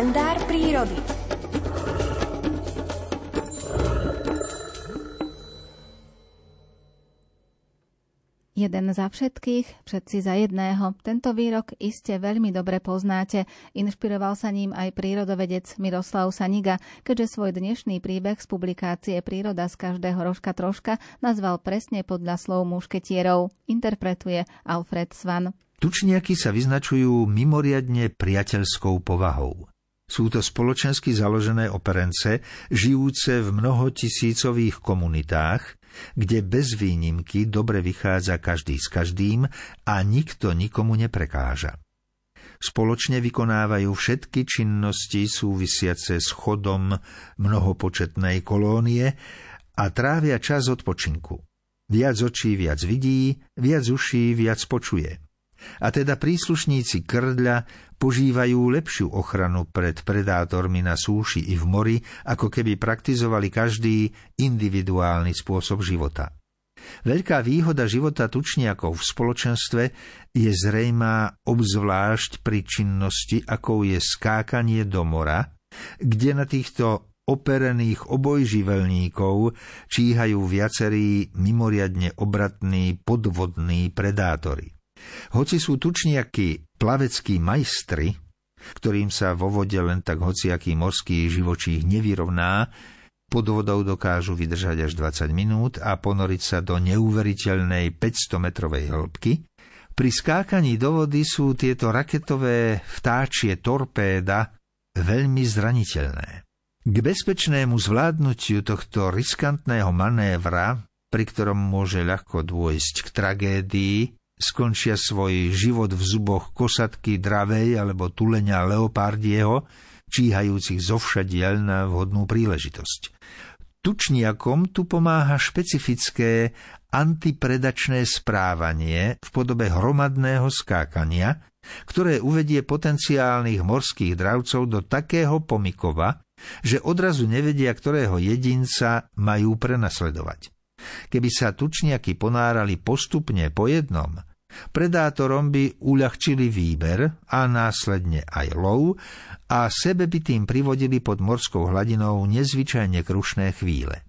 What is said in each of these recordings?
kalendár prírody. Jeden za všetkých, všetci za jedného. Tento výrok iste veľmi dobre poznáte. Inšpiroval sa ním aj prírodovedec Miroslav Saniga, keďže svoj dnešný príbeh z publikácie Príroda z každého rožka troška nazval presne podľa slov mušketierov. Interpretuje Alfred Svan. Tučniaky sa vyznačujú mimoriadne priateľskou povahou. Sú to spoločensky založené operence, žijúce v mnohotisícových komunitách, kde bez výnimky dobre vychádza každý s každým a nikto nikomu neprekáža. Spoločne vykonávajú všetky činnosti súvisiace s chodom mnohopočetnej kolónie a trávia čas odpočinku. Viac očí viac vidí, viac uší viac počuje. A teda príslušníci krdľa požívajú lepšiu ochranu pred predátormi na súši i v mori, ako keby praktizovali každý individuálny spôsob života. Veľká výhoda života tučniakov v spoločenstve je zrejmá obzvlášť pri činnosti, akou je skákanie do mora, kde na týchto operených obojživelníkov číhajú viacerí mimoriadne obratní podvodní predátori. Hoci sú tučniaky plaveckí majstri, ktorým sa vo vode len tak hociaký morský živočích nevyrovná, pod vodou dokážu vydržať až 20 minút a ponoriť sa do neuveriteľnej 500-metrovej hĺbky. Pri skákaní do vody sú tieto raketové vtáčie torpéda veľmi zraniteľné. K bezpečnému zvládnutiu tohto riskantného manévra, pri ktorom môže ľahko dôjsť k tragédii, skončia svoj život v zuboch kosatky dravej alebo tulenia leopardieho, číhajúcich zovšadiel na vhodnú príležitosť. Tučniakom tu pomáha špecifické antipredačné správanie v podobe hromadného skákania, ktoré uvedie potenciálnych morských dravcov do takého pomikova, že odrazu nevedia, ktorého jedinca majú prenasledovať. Keby sa tučniaky ponárali postupne po jednom, Predátorom by uľahčili výber a následne aj lov a sebe by tým privodili pod morskou hladinou nezvyčajne krušné chvíle.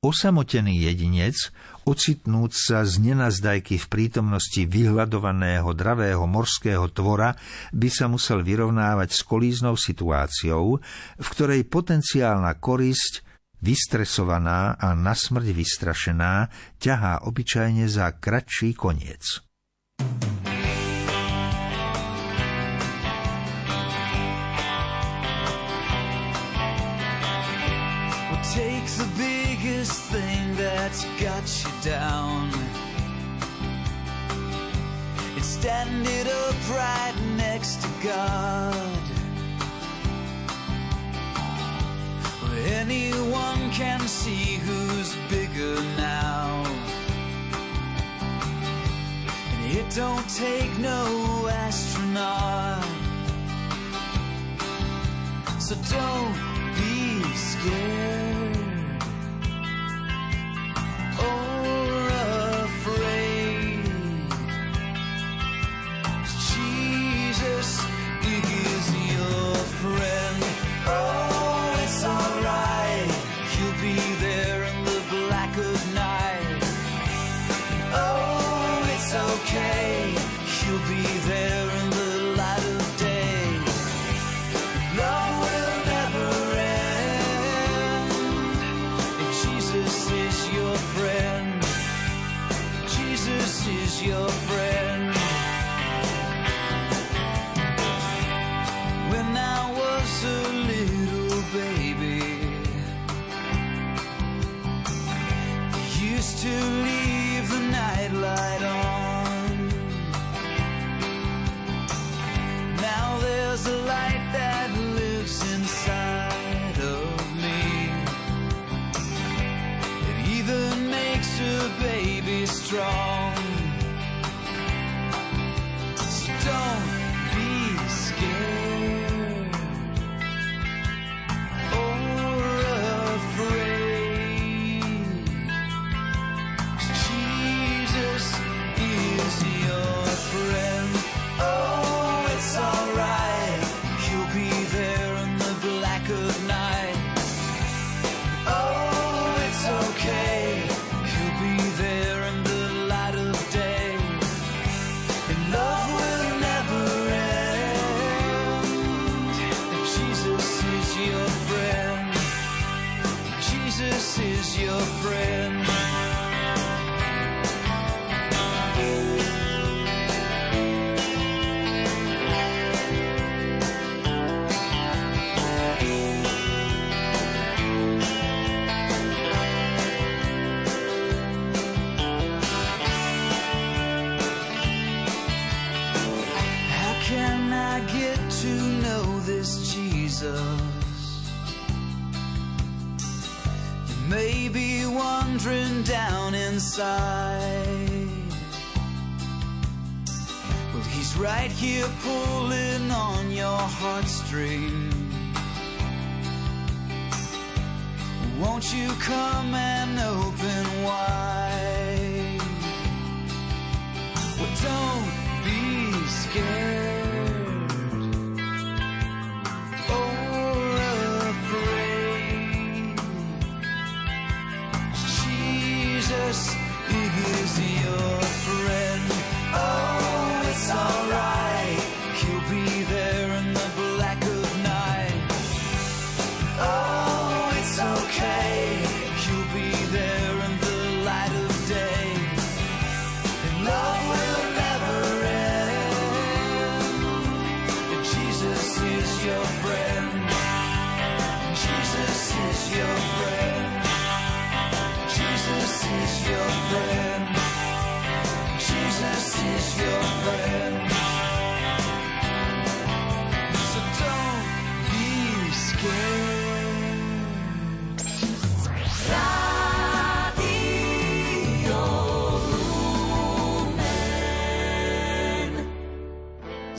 Osamotený jedinec, ocitnúť sa z nenazdajky v prítomnosti vyhľadovaného dravého morského tvora, by sa musel vyrovnávať s kolíznou situáciou, v ktorej potenciálna korisť vystresovaná a nasmrť vystrašená ťahá obyčajne za kratší koniec. Takes the biggest thing that's got you down. It's standing upright next to God. Where anyone can see who's bigger now. Don't take no astronaut. So don't to to know this Jesus. You may be wandering down inside. Well, he's right here pulling on your heartstrings. Won't you come and open wide?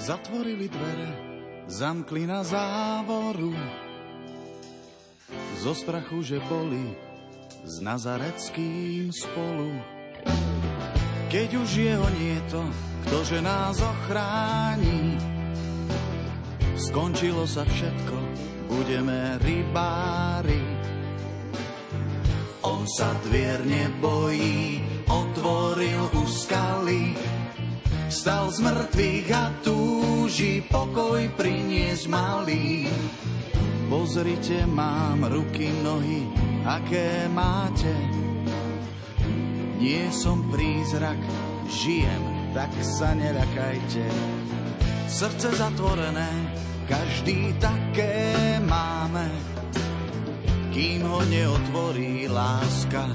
Zatvorili dvere, zamkli na závoru. Zo strachu, že boli s Nazareckým spolu. Keď už jeho nieto, ktože nás ochráni, skončilo sa všetko, budeme rybári. On sa dvier nebojí, otvoril úskaly, Stal z mŕtvych a túži pokoj priniesť malý. Pozrite, mám ruky, nohy, aké máte. Nie som prízrak, žijem, tak sa neľakajte. Srdce zatvorené, každý také máme. Kým ho neotvorí láska,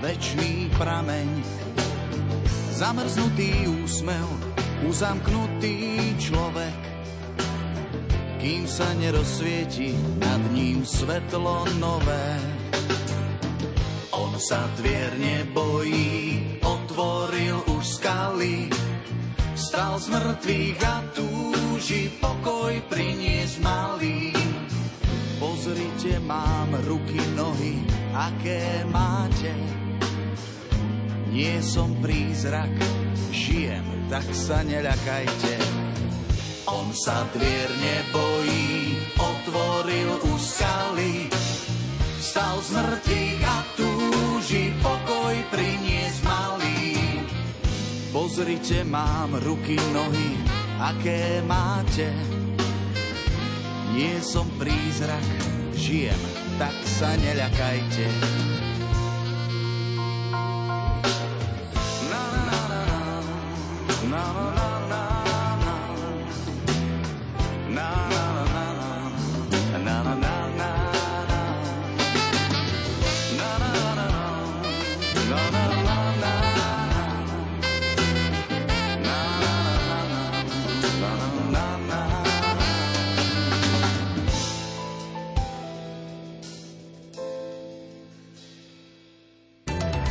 večný prameň zamrznutý úsmev, uzamknutý človek. Kým sa nerozsvieti nad ním svetlo nové. Sa dvier nebojí, otvoril už skaly, stal z mŕtvych a túži pokoj priniesť malý. Pozrite, mám ruky, nohy, aké máte. Nie som prízrak, žijem, tak sa neľakajte. On sa dvier nebojí, otvoril už skaly, stal z mŕtvych a túži pokoj priniesť malý. Pozrite, mám ruky, nohy, aké máte. Nie som prízrak, žijem, tak sa neľakajte.